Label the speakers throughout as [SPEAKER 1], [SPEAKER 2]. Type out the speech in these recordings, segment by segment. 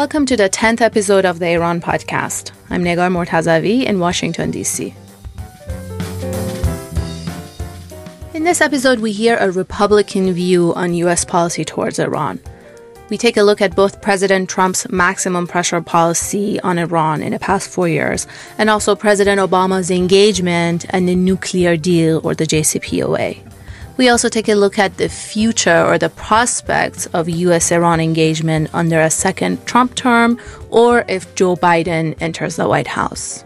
[SPEAKER 1] Welcome to the 10th episode of the Iran podcast. I'm Negar Mortazavi in Washington, D.C. In this episode, we hear a Republican view on U.S. policy towards Iran. We take a look at both President Trump's maximum pressure policy on Iran in the past four years and also President Obama's engagement and the nuclear deal or the JCPOA. We also take a look at the future or the prospects of US Iran engagement under a second Trump term or if Joe Biden enters the White House.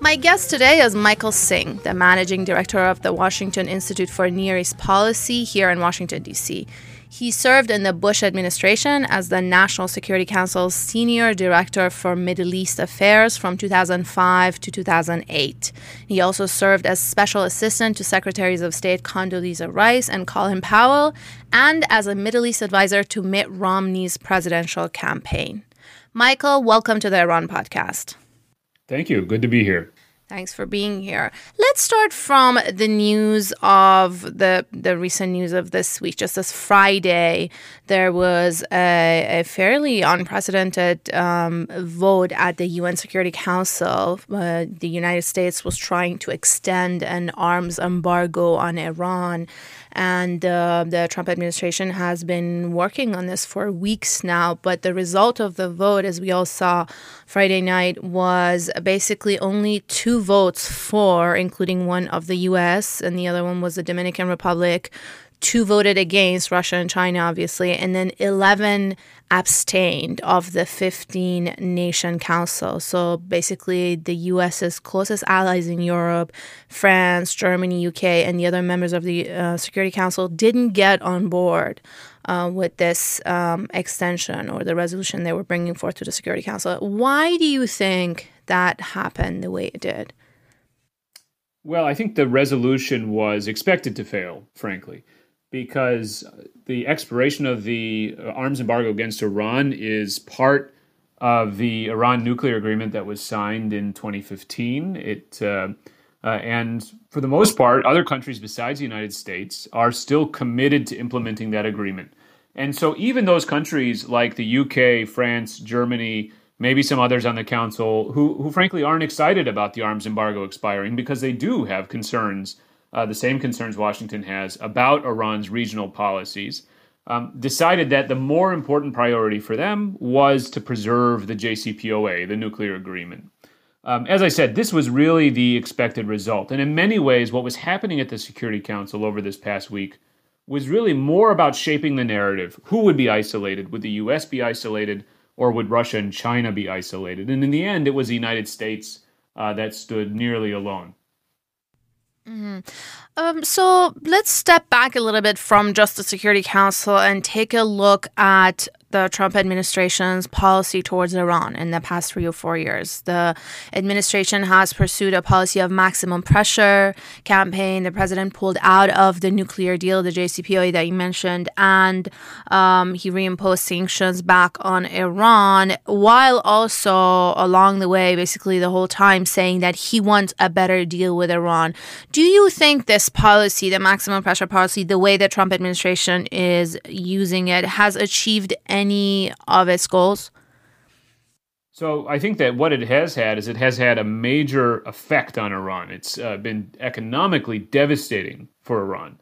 [SPEAKER 1] My guest today is Michael Singh, the managing director of the Washington Institute for Near East Policy here in Washington, D.C. He served in the Bush administration as the National Security Council's senior director for Middle East Affairs from 2005 to 2008. He also served as special assistant to Secretaries of State Condoleezza Rice and Colin Powell, and as a Middle East advisor to Mitt Romney's presidential campaign. Michael, welcome to the Iran podcast.
[SPEAKER 2] Thank you. Good to be here.
[SPEAKER 1] Thanks for being here. Let's start from the news of the the recent news of this week. Just this Friday, there was a, a fairly unprecedented um, vote at the UN Security Council. Uh, the United States was trying to extend an arms embargo on Iran. And uh, the Trump administration has been working on this for weeks now. But the result of the vote, as we all saw Friday night, was basically only two votes for, including one of the US, and the other one was the Dominican Republic two voted against Russia and China, obviously, and then 11 abstained of the 15 nation council. So basically, the US's closest allies in Europe, France, Germany, UK, and the other members of the uh, Security Council didn't get on board. Uh, with this um, extension or the resolution they were bringing forth to the Security Council. Why do you think that happened the way it did?
[SPEAKER 2] Well, I think the resolution was expected to fail, frankly because the expiration of the arms embargo against Iran is part of the Iran nuclear agreement that was signed in 2015. It uh, uh, and for the most part, other countries besides the United States are still committed to implementing that agreement. And so, even those countries like the UK, France, Germany, maybe some others on the council, who, who frankly aren't excited about the arms embargo expiring because they do have concerns uh, the same concerns Washington has about Iran's regional policies, um, decided that the more important priority for them was to preserve the JCPOA, the nuclear agreement. Um, as I said, this was really the expected result. And in many ways, what was happening at the Security Council over this past week was really more about shaping the narrative. Who would be isolated? Would the U.S. be isolated? Or would Russia and China be isolated? And in the end, it was the United States uh, that stood nearly alone.
[SPEAKER 1] Mm-hmm. Um, so let's step back a little bit from just the Security Council and take a look at the Trump administration's policy towards Iran in the past three or four years. The administration has pursued a policy of maximum pressure campaign. The president pulled out of the nuclear deal, the JCPOA that you mentioned, and um, he reimposed sanctions back on Iran, while also along the way, basically the whole time, saying that he wants a better deal with Iran. Do you think this policy, the maximum pressure policy, the way the Trump administration is using it, has achieved any any of its goals?
[SPEAKER 2] So I think that what it has had is it has had a major effect on Iran. It's uh, been economically devastating for Iran.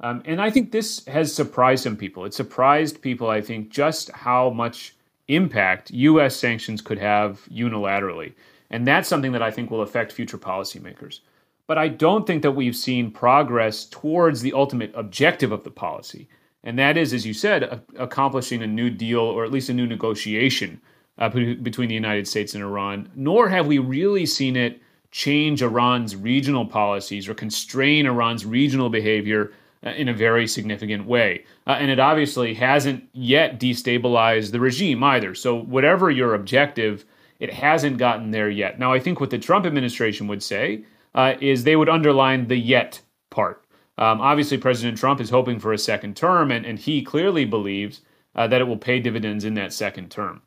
[SPEAKER 2] Um, and I think this has surprised some people. It surprised people, I think, just how much impact U.S. sanctions could have unilaterally. And that's something that I think will affect future policymakers. But I don't think that we've seen progress towards the ultimate objective of the policy, and that is, as you said, a- accomplishing a new deal or at least a new negotiation uh, p- between the United States and Iran. Nor have we really seen it change Iran's regional policies or constrain Iran's regional behavior uh, in a very significant way. Uh, and it obviously hasn't yet destabilized the regime either. So, whatever your objective, it hasn't gotten there yet. Now, I think what the Trump administration would say uh, is they would underline the yet part. Um, obviously, President Trump is hoping for a second term, and, and he clearly believes uh, that it will pay dividends in that second term.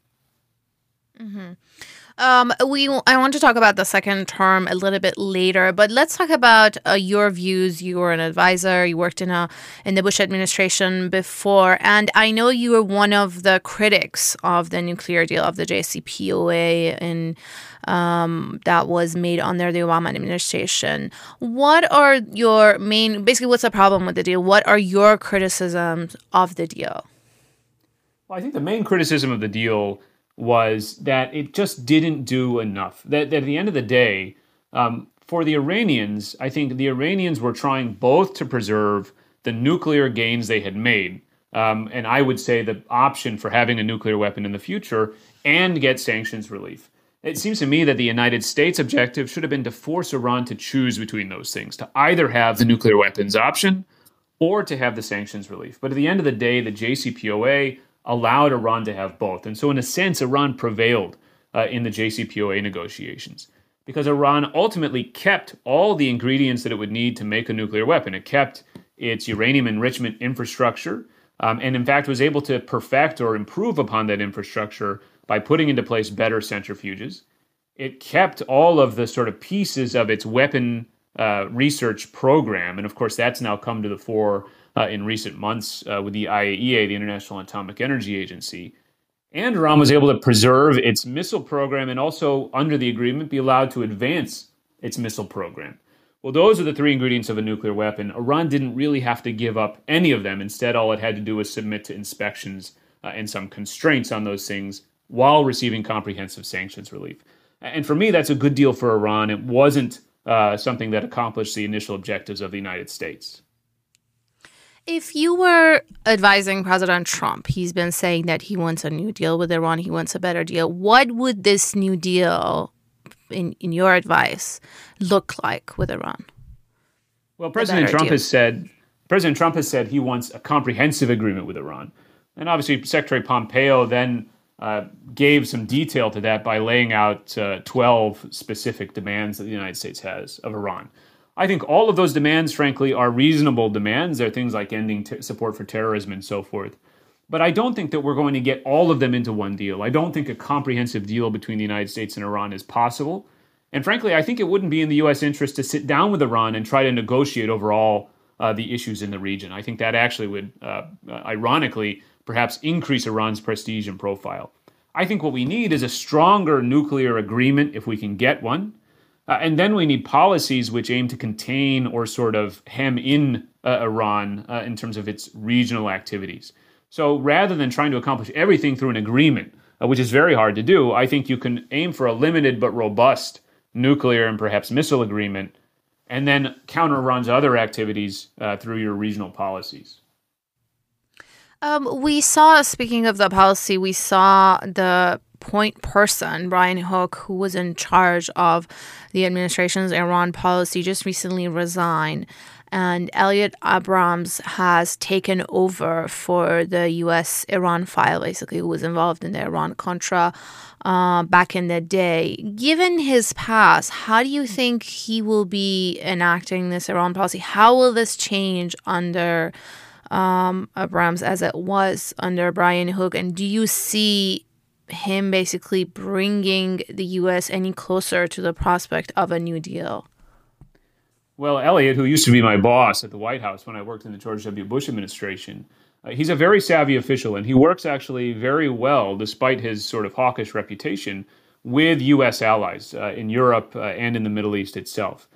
[SPEAKER 1] Mm-hmm. Um, we I want to talk about the second term a little bit later, but let's talk about uh, your views. You were an advisor. You worked in a in the Bush administration before, and I know you were one of the critics of the nuclear deal of the JCPOA and um, that was made under the Obama administration. What are your main, basically, what's the problem with the deal? What are your criticisms of the deal?
[SPEAKER 2] Well, I think the main criticism of the deal was that it just didn't do enough. That, that at the end of the day, um, for the Iranians, I think the Iranians were trying both to preserve the nuclear gains they had made, um, and I would say the option for having a nuclear weapon in the future, and get sanctions relief. It seems to me that the United States' objective should have been to force Iran to choose between those things, to either have the nuclear weapons option or to have the sanctions relief. But at the end of the day, the JCPOA allowed Iran to have both. And so, in a sense, Iran prevailed uh, in the JCPOA negotiations because Iran ultimately kept all the ingredients that it would need to make a nuclear weapon. It kept its uranium enrichment infrastructure, um, and in fact was able to perfect or improve upon that infrastructure by putting into place better centrifuges. It kept all of the sort of pieces of its weapon uh, research program, and of course, that's now come to the fore uh, in recent months uh, with the IAEA, the International Atomic Energy Agency. And Iran was able to preserve its missile program and also, under the agreement, be allowed to advance its missile program. Well, those are the three ingredients of a nuclear weapon. Iran didn't really have to give up any of them. Instead, all it had to do was submit to inspections uh, and some constraints on those things while receiving comprehensive sanctions relief. And for me, that's a good deal for Iran. It wasn't uh, something that accomplished the initial objectives of the United States.
[SPEAKER 1] If you were advising President Trump, he's been saying that he wants a new deal with Iran, he wants a better deal. What would this new deal, in, in your advice, look like with Iran?
[SPEAKER 2] Well, President Trump deal. has said President Trump has said he wants a comprehensive agreement with Iran. And obviously, Secretary Pompeo then uh, gave some detail to that by laying out uh, 12 specific demands that the United States has of Iran. I think all of those demands, frankly, are reasonable demands. They're things like ending t- support for terrorism and so forth. But I don't think that we're going to get all of them into one deal. I don't think a comprehensive deal between the United States and Iran is possible. And frankly, I think it wouldn't be in the U.S. interest to sit down with Iran and try to negotiate over all uh, the issues in the region. I think that actually would, uh, uh ironically, perhaps increase Iran's prestige and profile. I think what we need is a stronger nuclear agreement if we can get one. Uh, and then we need policies which aim to contain or sort of hem in uh, Iran uh, in terms of its regional activities. So rather than trying to accomplish everything through an agreement, uh, which is very hard to do, I think you can aim for a limited but robust nuclear and perhaps missile agreement, and then counter Iran's other activities uh, through your regional policies.
[SPEAKER 1] Um, we saw, speaking of the policy, we saw the point person, Brian Hook, who was in charge of the administration's Iran policy, just recently resigned. And Elliot Abrams has taken over for the U.S. Iran file, basically, who was involved in the Iran Contra uh, back in the day. Given his past, how do you think he will be enacting this Iran policy? How will this change under um, Abrams as it was under Brian Hook? And do you see him basically bringing the U.S. any closer to the prospect of a New Deal?
[SPEAKER 2] Well, Elliot, who used to be my boss at the White House when I worked in the George W. Bush administration, uh, he's a very savvy official, and he works actually very well, despite his sort of hawkish reputation, with U.S. allies uh, in Europe uh, and in the Middle East itself.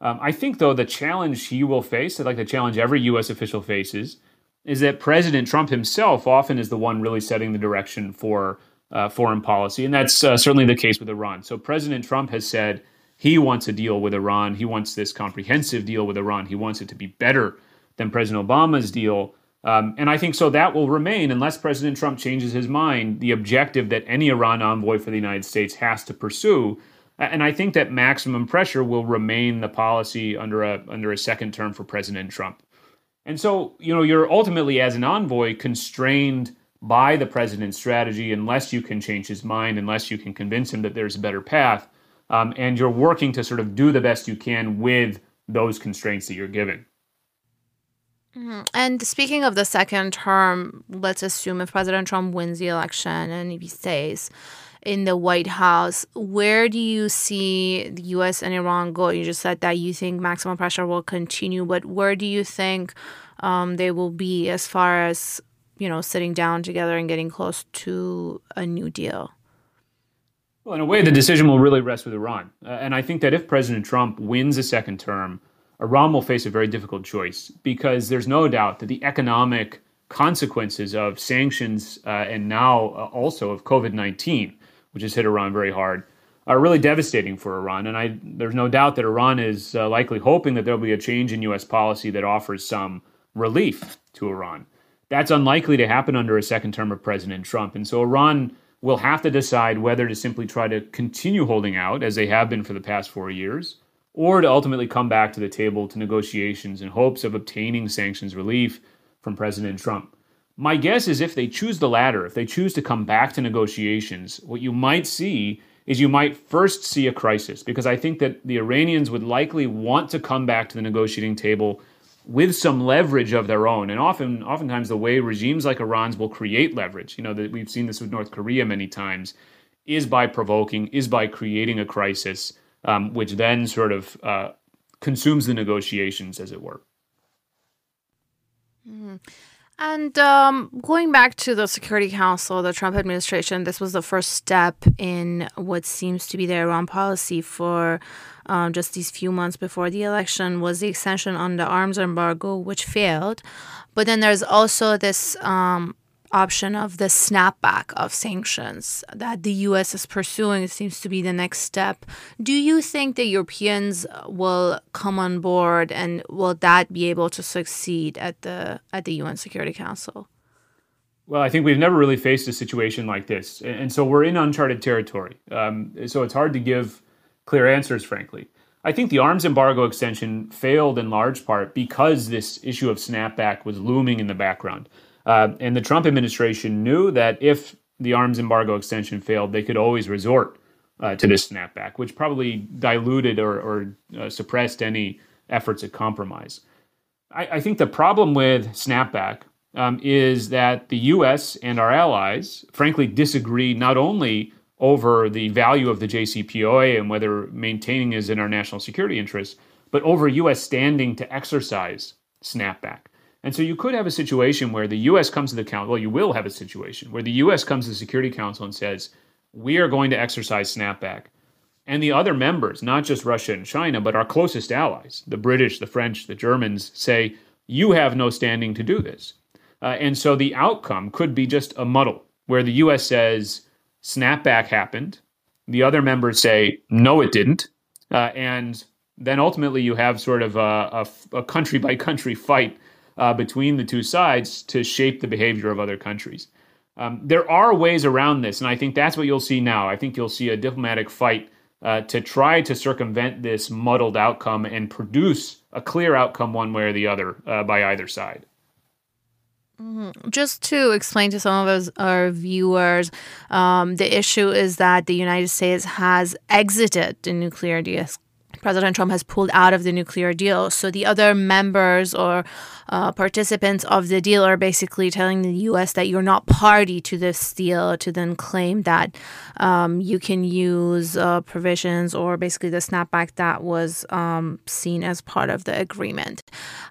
[SPEAKER 2] Um, I think, though, the challenge he will face, like the challenge every U.S. official faces, is that President Trump himself often is the one really setting the direction for uh, foreign policy, and that's uh, certainly the case with Iran. So President Trump has said he wants a deal with Iran. He wants this comprehensive deal with Iran. He wants it to be better than President Obama's deal. Um, and I think so that will remain unless President Trump changes his mind, the objective that any Iran envoy for the United States has to pursue. And I think that maximum pressure will remain the policy under a under a second term for President Trump. And so, you know, you're ultimately as an envoy constrained by the president's strategy unless you can change his mind, unless you can convince him that there's a better path. Um, and you're working to sort of do the best you can with those constraints that you're given.
[SPEAKER 1] Mm-hmm. And speaking of the second term, let's assume if President Trump wins the election and if he stays in the White House, where do you see the U.S. and Iran go? You just said that you think maximum pressure will continue, but where do you think um, they will be as far as you know sitting down together and getting close to a new deal?
[SPEAKER 2] Well, in a way, the decision will really rest with Iran, uh, and I think that if President Trump wins a second term Iran will face a very difficult choice because there's no doubt that the economic consequences of sanctions uh, and now uh, also of COVID 19, which has hit Iran very hard, are really devastating for Iran. And I, there's no doubt that Iran is uh, likely hoping that there'll be a change in U.S. policy that offers some relief to Iran. That's unlikely to happen under a second term of President Trump. And so Iran will have to decide whether to simply try to continue holding out, as they have been for the past four years, or to ultimately come back to the table to negotiations in hopes of obtaining sanctions relief from President Trump. My guess is if they choose the latter, if they choose to come back to negotiations, what you might see is you might first see a crisis because I think that the Iranians would likely want to come back to the negotiating table with some leverage of their own. And often, oftentimes, the way regimes like Iran's will create leverage, you know, that we've seen this with North Korea many times, is by provoking, is by creating a crisis um, which then sort of uh, consumes the negotiations, as it were.
[SPEAKER 1] Mm-hmm. And um, going back to the Security Council, the Trump administration, this was the first step in what seems to be their Iran policy for um, just these few months before the election was the extension on the arms embargo, which failed. But then there's also this um, option of the snapback of sanctions that the US is pursuing seems to be the next step. Do you think the Europeans will come on board and will that be able to succeed at the at the UN Security Council?
[SPEAKER 2] Well, I think we've never really faced a situation like this. And so we're in uncharted territory. Um, so it's hard to give clear answers, frankly. I think the arms embargo extension failed in large part because this issue of snapback was looming in the background. Uh, and the Trump administration knew that if the arms embargo extension failed, they could always resort uh, to this snapback, which probably diluted or, or uh, suppressed any efforts at compromise. I, I, think the problem with snapback um, is that the U.S. and our allies, frankly, disagree not only over the value of the JCPOA and whether maintaining is in our national security interests, but over U.S. standing to exercise snapback. And so you could have a situation where the U.S. comes to the council. Well, you will have a situation where the U.S. comes to the Security Council and says, "We are going to exercise snapback," and the other members, not just Russia and China, but our closest allies, the British, the French, the Germans, say, "You have no standing to do this." Uh, and so the outcome could be just a muddle where the U.S. says snapback happened, the other members say no, it didn't, uh, and then ultimately you have sort of a, a country by country fight uh, between the two sides to shape the behavior of other countries. Um, there are ways around this, and I think that's what you'll see now. I think you'll see a diplomatic fight uh, to try to circumvent this muddled outcome and produce a clear outcome one way or the other uh, by either side.
[SPEAKER 1] Mm-hmm. Just to explain to some of us, our viewers, um, the issue is that the United States has exited the nuclear deal President Trump has pulled out of the nuclear deal. So the other members or uh, participants of the deal are basically telling the U.S. that you're not party to this deal to then claim that um, you can use uh, provisions or basically the snapback that was um, seen as part of the agreement.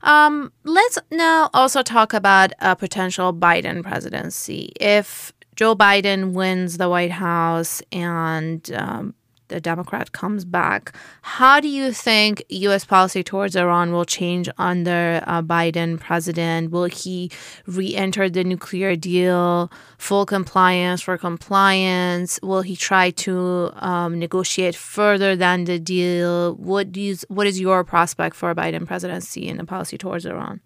[SPEAKER 1] Um, let's now also talk about a potential Biden presidency. If Joe Biden wins the White House and um, the Democrat comes back. How do you think U.S. policy towards Iran will change under a Biden president? Will he re enter the nuclear deal, full compliance for compliance? Will he try to um, negotiate further than the deal? What, do you, what is your prospect for a Biden presidency and the policy towards Iran?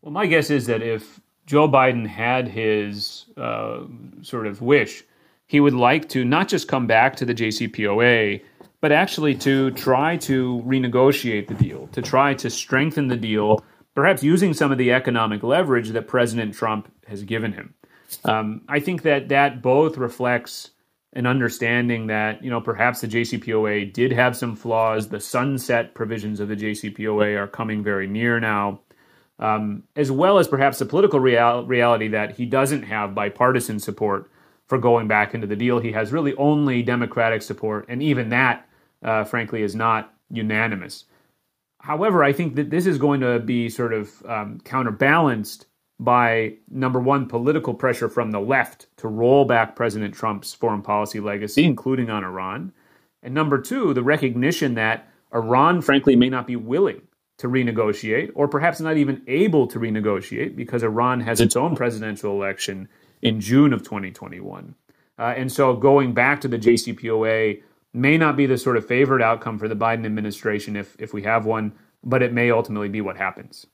[SPEAKER 2] Well, my guess is that if Joe Biden had his uh, sort of wish he would like to not just come back to the JCPOA, but actually to try to renegotiate the deal, to try to strengthen the deal, perhaps using some of the economic leverage that President Trump has given him. Um, I think that that both reflects an understanding that you know perhaps the JCPOA did have some flaws. The sunset provisions of the JCPOA are coming very near now. um, as well as perhaps the political real- reality that he doesn't have bipartisan support for going back into the deal. He has really only Democratic support, and even that, uh, frankly, is not unanimous. However, I think that this is going to be sort of um, counterbalanced by number one, political pressure from the left to roll back President Trump's foreign policy legacy, including on Iran. And number two, the recognition that Iran, frankly, may not be willing to renegotiate, or perhaps not even able to renegotiate because Iran has its own presidential election in June of 2021. Uh, and so going back to the JCPOA may not be the sort of favored outcome for the Biden administration if, if we have one, but it may ultimately be what happens.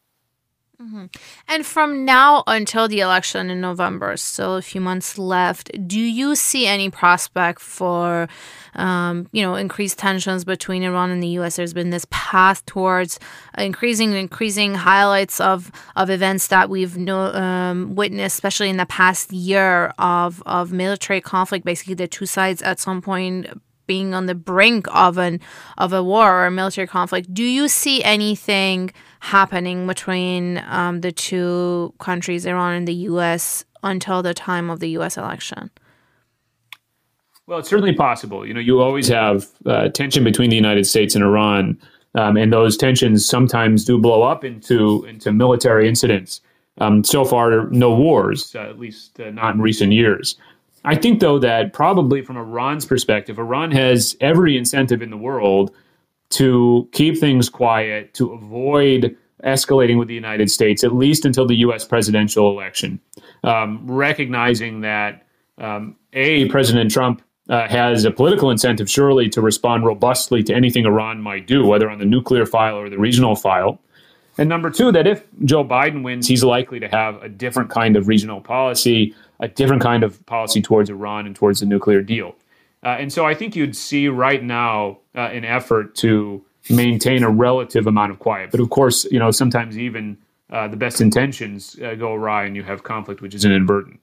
[SPEAKER 1] Mm-hmm. And from now until the election in November, still a few months left. Do you see any prospect for, um, you know, increased tensions between Iran and the U.S.? There's been this path towards increasing increasing highlights of of events that we've no, um, witnessed, especially in the past year of of military conflict. Basically, the two sides at some point being on the brink of an of a war or a military conflict. Do you see anything happening between um, the two countries, Iran and the U.S., until the time of the U.S. election?
[SPEAKER 2] Well, it's certainly possible. You know, you always have uh, tension between the United States and Iran, um, and those tensions sometimes do blow up into into military incidents. Um, so far, no wars, uh, at least uh, not in recent years. I think, though, that probably from Iran's perspective, Iran has every incentive in the world to keep things quiet, to avoid escalating with the United States, at least until the U.S. presidential election, um, recognizing that, um, A, President Trump uh, has a political incentive, surely, to respond robustly to anything Iran might do, whether on the nuclear file or the regional file. And number two, that if Joe Biden wins, he's likely to have a different kind of regional policy, a different kind of policy towards Iran and towards the nuclear deal. Uh, and so I think you'd see right now uh, an effort to maintain a relative amount of quiet. But of course, you know, sometimes even uh, the best intentions uh, go awry and you have conflict, which is inadvertent.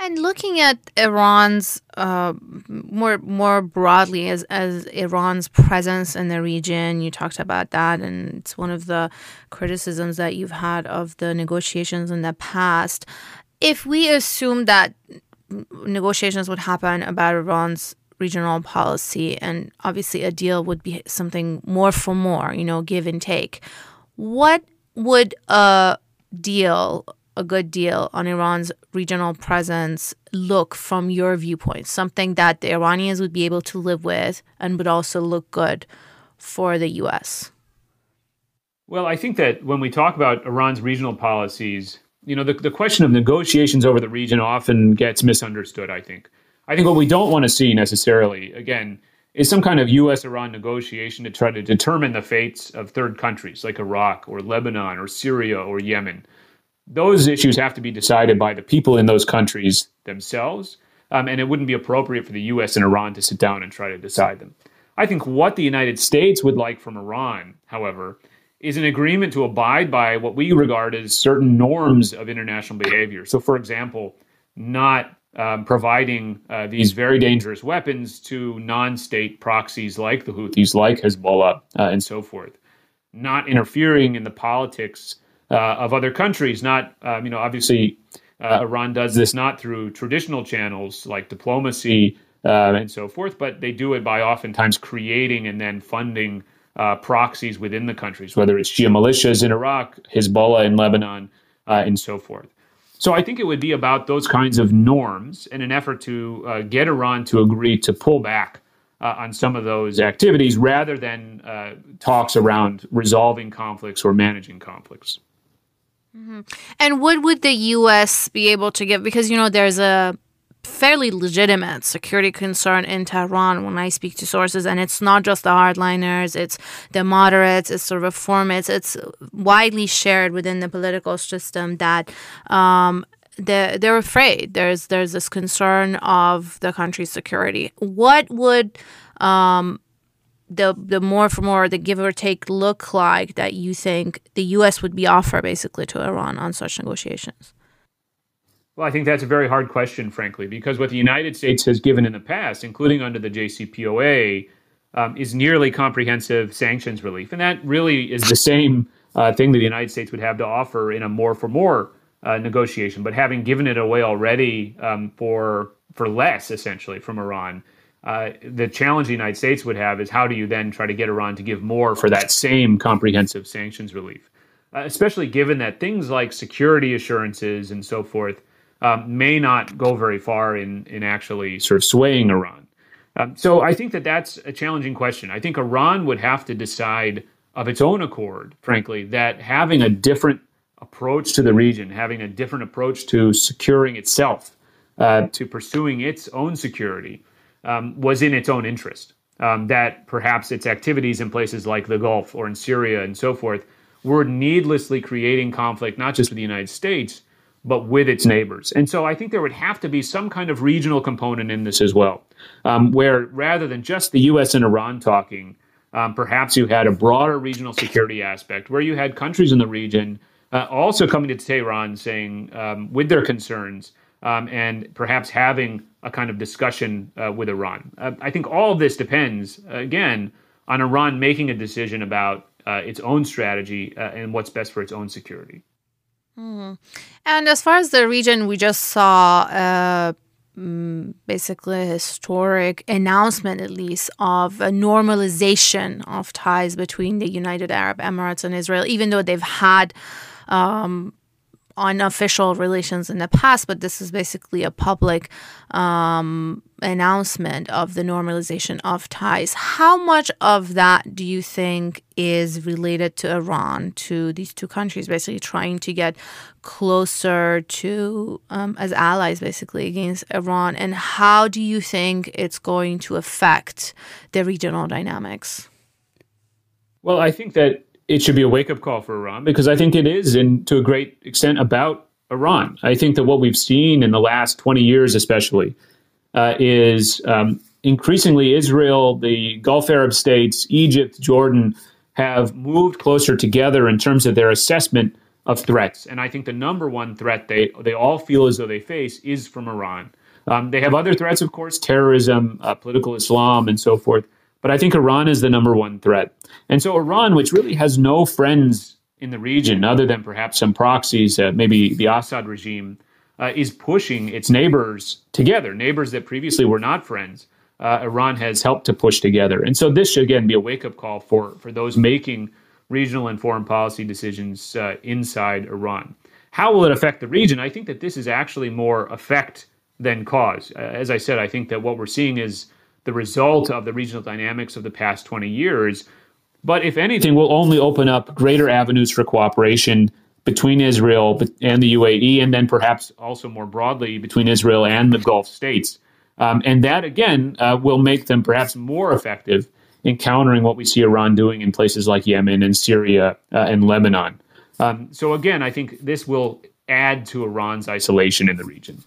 [SPEAKER 1] And looking at Iran's uh, more more broadly as as Iran's presence in the region, you talked about that, and it's one of the criticisms that you've had of the negotiations in the past. If we assume that negotiations would happen about Iran's regional policy, and obviously a deal would be something more for more, you know, give and take, what would a deal a good deal on Iran's regional presence look from your viewpoint? Something that the Iranians would be able to live with and would also look good for the U.S.?
[SPEAKER 2] Well, I think that when we talk about Iran's regional policies, you know, the, the question of negotiations over the region often gets misunderstood, I think. I think what we don't want to see necessarily, again, is some kind of U.S. Iran negotiation to try to determine the fates of third countries like Iraq or Lebanon or Syria or Yemen those issues have to be decided by the people in those countries themselves. Um, and it wouldn't be appropriate for the U.S. and Iran to sit down and try to decide them. I think what the United States would like from Iran, however, is an agreement to abide by what we regard as certain norms of international behavior. So, for example, not um, providing uh, these very dangerous weapons to non state proxies like the Houthis, like Hezbollah, uh, and so forth. Not interfering in the politics uh, of other countries. Not, um, you know, obviously, uh, Iran does this not through traditional channels like diplomacy uh, and so forth, but they do it by oftentimes creating and then funding uh, proxies within the countries, whether it's Shia militias in Iraq, Hezbollah in Lebanon, uh, and so forth. So I think it would be about those kinds of norms in an effort to uh, get Iran to agree to pull back uh, on some of those activities rather than uh, talks around resolving conflicts or managing conflicts.
[SPEAKER 1] Mm-hmm. And what would the U.S. be able to give? Because, you know, there's a fairly legitimate security concern in Tehran when I speak to sources, and it's not just the hardliners, it's the moderates, it's the reformists, it's widely shared within the political system that um, they're, they're afraid. There's there's this concern of the country's security. What would um, the the more for more the give or take look like that you think the U.S. would be offer basically to Iran on such negotiations?
[SPEAKER 2] Well, I think that's a very hard question, frankly, because what the United States has given in the past, including under the JCPOA, um, is nearly comprehensive sanctions relief, and that really is the same uh, thing that the United States would have to offer in a more for more uh, negotiation. But having given it away already um, for for less, essentially, from Iran, uh, the challenge the United States would have is how do you then try to get Iran to give more for that same comprehensive sanctions relief, uh, especially given that things like security assurances and so forth um, may not go very far in in actually sort of swaying Iran. Um, so I think that that's a challenging question. I think Iran would have to decide of its own accord, frankly, that having a different approach to the region, having a different approach to securing itself, uh, to pursuing its own security, um, was in its own interest. Um, that perhaps its activities in places like the Gulf or in Syria and so forth were needlessly creating conflict, not just with the United States, but with its neighbors. And so I think there would have to be some kind of regional component in this as well, um, where rather than just the U.S. and Iran talking, um, perhaps you had a broader regional security aspect where you had countries in the region uh, also coming to Tehran saying, um, with their concerns, um, and perhaps having a kind of discussion uh, with Iran. Uh, I think all of this depends, again, on Iran making a decision about uh, its own strategy uh, and what's best for its own security.
[SPEAKER 1] Mm. And as far as the region, we just saw uh, mm, basically a historic announcement, at least, of a normalization of ties between the United Arab Emirates and Israel, even though they've had um, unofficial relations in the past, but this is basically a public um, announcement of the normalization of ties. How much of that do you think is related to Iran, to these two countries, basically trying to get closer to um, as allies, basically against Iran? And how do you think it's going to affect the regional dynamics?
[SPEAKER 2] Well, I think that it should be a wake up call for Iran because I think it is, and to a great extent, about Iran. I think that what we've seen in the last 20 years, especially, uh, is um, increasingly Israel, the Gulf Arab states, Egypt, Jordan have moved closer together in terms of their assessment of threats. And I think the number one threat they, they all feel as though they face is from Iran. Um, they have other threats, of course, terrorism, uh, political Islam, and so forth. But I think Iran is the number one threat. And so Iran, which really has no friends in the region other than perhaps some proxies, uh, maybe the Assad regime, uh, is pushing its neighbors together, neighbors that previously were not friends. Uh, Iran has helped to push together. And so this should again be a wake up call for, for those making regional and foreign policy decisions uh, inside Iran. How will it affect the region? I think that this is actually more effect than cause. Uh, as I said, I think that what we're seeing is the result of the regional dynamics of the past 20 years. But if anything, will only open up greater avenues for cooperation between Israel and the UAE, and then perhaps also more broadly between Israel and the Gulf states. Um, and that, again, uh, will make them perhaps more effective in countering what we see Iran doing in places like Yemen and Syria uh, and Lebanon. Um, so, again, I think this will add to Iran's isolation in the region.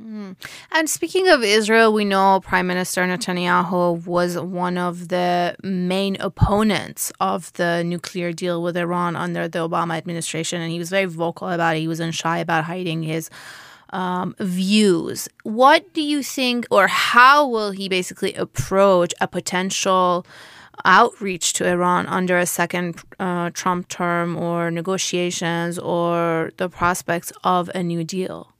[SPEAKER 1] Mm. And speaking of Israel, we know Prime Minister Netanyahu was one of the main opponents of the nuclear deal with Iran under the Obama administration, and he was very vocal about it. He wasn't shy about hiding his um, views. What do you think, or how will he basically approach a potential? outreach to Iran under a second uh, Trump term or negotiations or the prospects of a new deal?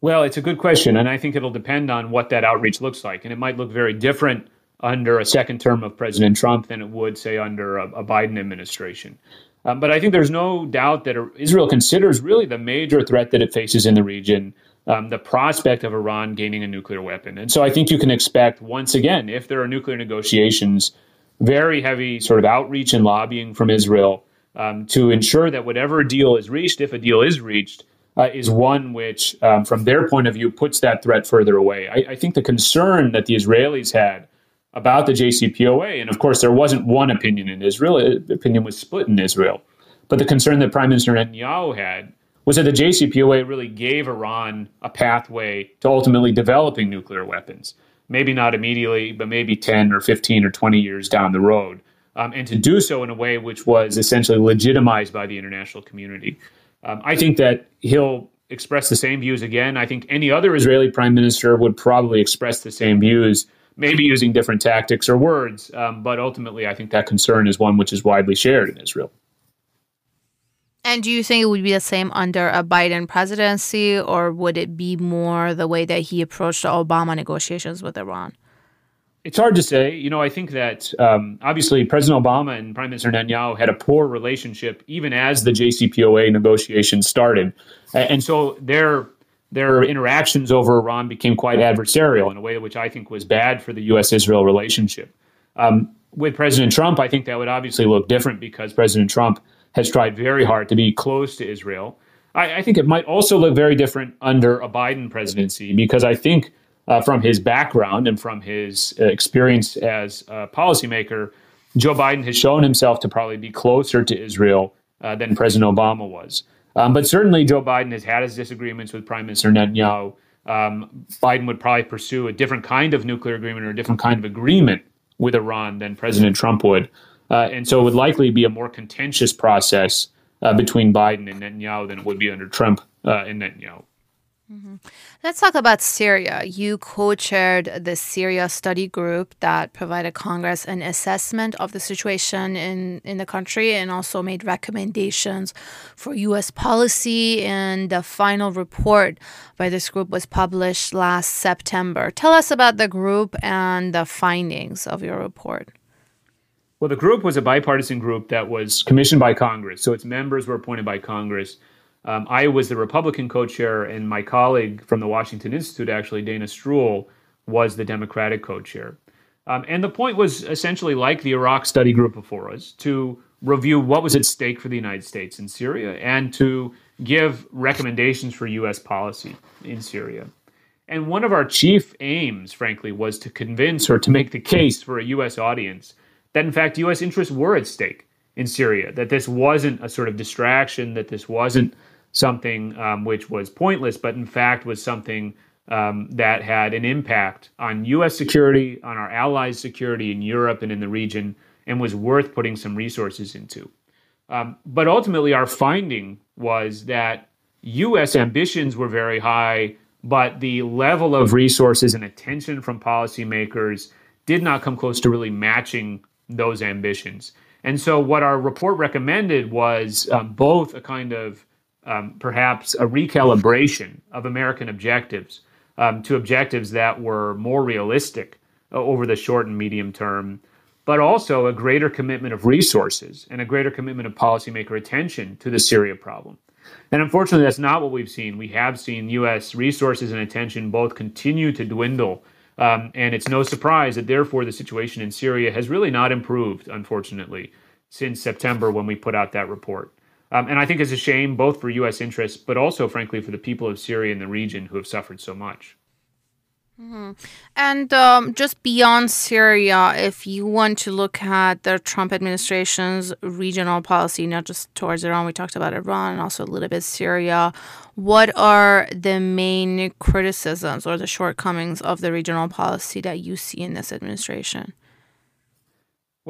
[SPEAKER 2] Well, it's a good question. And I think it'll depend on what that outreach looks like. And it might look very different under a second term of President Trump than it would, say, under a, a Biden administration. Um, but I think there's no doubt that Israel considers really the major threat that it faces in the region um, the prospect of Iran gaining a nuclear weapon. And so I think you can expect, once again, if there are nuclear negotiations, very heavy sort of outreach and lobbying from Israel um, to ensure that whatever deal is reached, if a deal is reached, uh, is one which, um, from their point of view, puts that threat further away. I, I, think the concern that the Israelis had about the JCPOA, and of course, there wasn't one opinion in Israel, the opinion was split in Israel. But the concern that Prime Minister Netanyahu had was that the JCPOA really gave Iran a pathway to ultimately developing nuclear weapons. Maybe not immediately, but maybe 10 or 15 or 20 years down the road. Um, and to do so in a way which was essentially legitimized by the international community. Um, I think that he'll express the same views again. I think any other Israeli prime minister would probably express the same views, maybe using different tactics or words. Um, but ultimately, I think that concern is one which is widely shared in Israel.
[SPEAKER 1] And do you think it would be the same under a Biden presidency, or would it be more the way that he approached the Obama negotiations with Iran?
[SPEAKER 2] It's hard to say. You know, I think that um, obviously President Obama and Prime Minister Netanyahu had a poor relationship even as the JCPOA negotiations started, and so their their interactions over Iran became quite adversarial in a way which I think was bad for the U.S.-Israel relationship. Um, with President Trump, I think that would obviously look different because President Trump has tried very hard to be close to Israel. I, I think it might also look very different under a Biden presidency because I think uh, from his background and from his experience as a policymaker, Joe Biden has shown himself to probably be closer to Israel uh, than President Obama was. Um, but certainly, Joe Biden has had his disagreements with Prime Minister Netanyahu. Um, Biden would probably pursue a different kind of nuclear agreement or a different kind of agreement with Iran than President Trump would. Uh, and so it would likely be a more contentious process uh, between Biden and Netanyahu than it would be under Trump uh, and Netanyahu.
[SPEAKER 1] Mm-hmm. Let's talk about Syria. You co chaired the Syria study group that provided Congress an assessment of the situation in, in the country and also made recommendations for U.S. policy. And the final report by this group was published last September. Tell us about the group and the findings of your report.
[SPEAKER 2] Well, the group was a bipartisan group that was commissioned by Congress. So its members were appointed by Congress um, I was the Republican co chair, and my colleague from the Washington Institute, actually, Dana Stroul, was the Democratic co chair. Um, and the point was essentially like the Iraq study group before us to review what was at stake for the United States in Syria and to give recommendations for U.S. policy in Syria. And one of our chief aims, frankly, was to convince or to make the case for a U.S. audience that, in fact, U.S. interests were at stake in Syria, that this wasn't a sort of distraction, that this wasn't something um, which was pointless, but in fact was something um, that had an impact on U.S. security, on our allies' security in Europe and in the region, and was worth putting some resources into. Um, but ultimately, our finding was that U.S. ambitions were very high, but the level of resources and attention from policymakers did not come close to really matching those ambitions. And so, what our report recommended was um, both a kind of um, perhaps a recalibration of American objectives um, to objectives that were more realistic uh, over the short and medium term, but also a greater commitment of resources and a greater commitment of policymaker attention to the Syria problem. And unfortunately, that's not what we've seen. We have seen U.S. resources and attention both continue to dwindle. Um, and it's no surprise that, therefore, the situation in Syria has really not improved, unfortunately, since September when we put out that report. Um, and I think it's a shame both for U.S. interests, but also, frankly, for the people of Syria and the region who have suffered so much.
[SPEAKER 1] Mm-hmm. And um, just beyond Syria, if you want to look at the Trump administration's regional policy, not just towards Iran, we talked about Iran and also a little bit Syria. What are the main criticisms or the shortcomings of the regional policy that you see in this administration?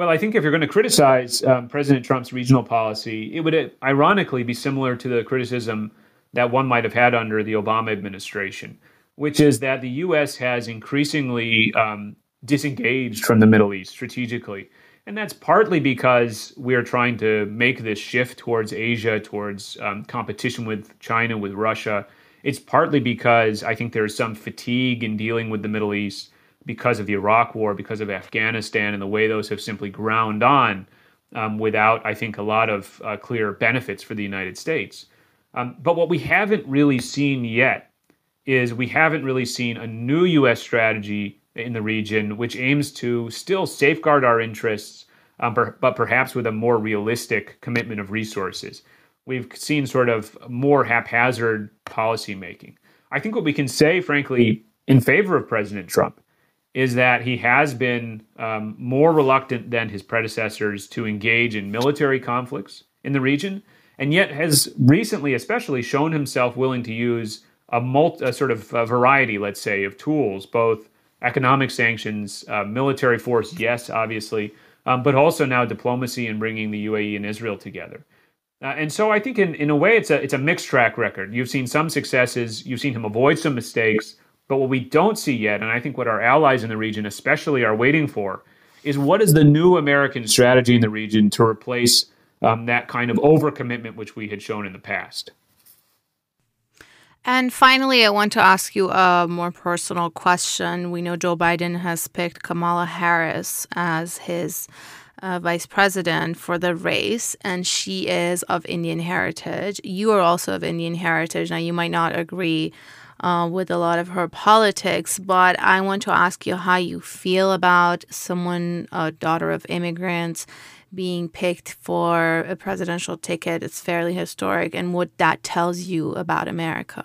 [SPEAKER 2] Well, I think if you're going to criticize um, President Trump's regional policy, it would uh, ironically be similar to the criticism that one might have had under the Obama administration, which is that the U.S. has increasingly um, disengaged from the Middle East strategically. And that's partly because we're trying to make this shift towards Asia, towards um, competition with China, with Russia. It's partly because I think there's some fatigue in dealing with the Middle East because of the Iraq War, because of Afghanistan, and the way those have simply ground on um, without, I think, a lot of uh, clear benefits for the United States. Um, but what we haven't really seen yet is we haven't really seen a new U.S. strategy in the region which aims to still safeguard our interests, um, per, but perhaps with a more realistic commitment of resources. We've seen sort of more haphazard policymaking. I think what we can say, frankly, in favor of President Trump is that he has been um, more reluctant than his predecessors to engage in military conflicts in the region, and yet has recently, especially, shown himself willing to use a, multi, a sort of a variety, let's say, of tools, both economic sanctions, uh, military force, yes, obviously, um, but also now diplomacy and bringing the UAE and Israel together. Uh, and so I think in, in a way it's a it's a mixed track record. You've seen some successes, you've seen him avoid some mistakes, but what we don't see yet, and I think what our allies in the region especially are waiting for, is what is the new American strategy in the region to replace um, that kind of overcommitment which we had shown in the past.
[SPEAKER 1] And finally, I want to ask you a more personal question. We know Joe Biden has picked Kamala Harris as his uh, vice president for the race, and she is of Indian heritage. You are also of Indian heritage. Now, you might not agree uh, with a lot of her politics, but I want to ask you how you feel about someone, a daughter of immigrants, being picked for a presidential ticket. It's fairly historic, and what that tells you about America.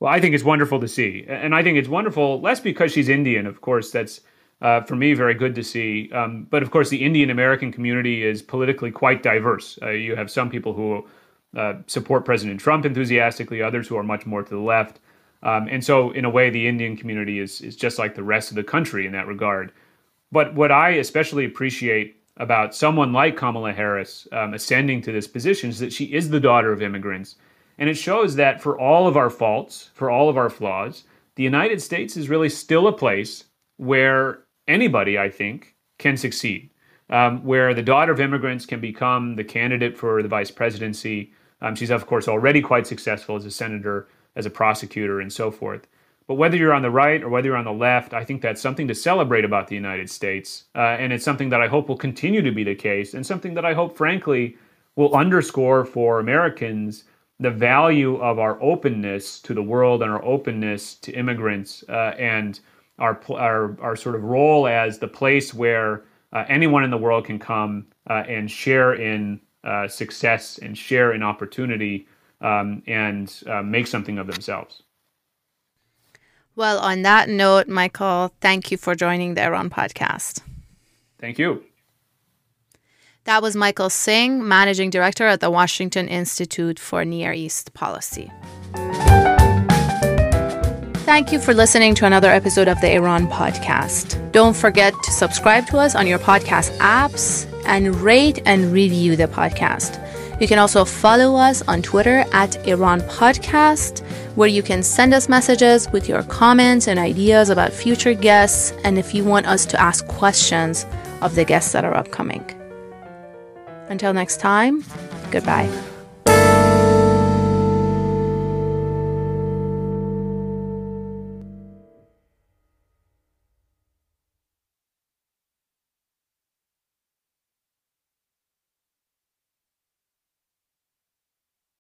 [SPEAKER 2] Well, I think it's wonderful to see. And I think it's wonderful, less because she's Indian, of course, that's uh, for me very good to see. Um, but of course, the Indian American community is politically quite diverse. Uh, you have some people who uh, support President Trump enthusiastically, others who are much more to the left. Um, and so, in a way, the Indian community is, is just like the rest of the country in that regard. But what I especially appreciate about someone like Kamala Harris um, ascending to this position is that she is the daughter of immigrants. And it shows that for all of our faults, for all of our flaws, the United States is really still a place where anybody, I think, can succeed, um, where the daughter of immigrants can become the candidate for the vice presidency. Um, she's, of course, already quite successful as a senator, as a prosecutor, and so forth. But whether you're on the right or whether you're on the left, I think that's something to celebrate about the United States. Uh, and it's something that I hope will continue to be the case, and something that I hope, frankly, will underscore for Americans the value of our openness to the world and our openness to immigrants uh, and our, our, our sort of role as the place where uh, anyone in the world can come uh, and share in uh, success and share an opportunity um, and uh, make something of themselves.
[SPEAKER 1] Well, on that note, Michael, thank you for joining the Iran podcast.
[SPEAKER 2] Thank you.
[SPEAKER 1] That was Michael Singh, Managing Director at the Washington Institute for Near East Policy. Thank you for listening to another episode of the Iran podcast. Don't forget to subscribe to us on your podcast apps and rate and review the podcast. You can also follow us on Twitter at Iran Podcast, where you can send us messages with your comments and ideas about future guests, and if you want us to ask questions of the guests that are upcoming. Until next time, goodbye.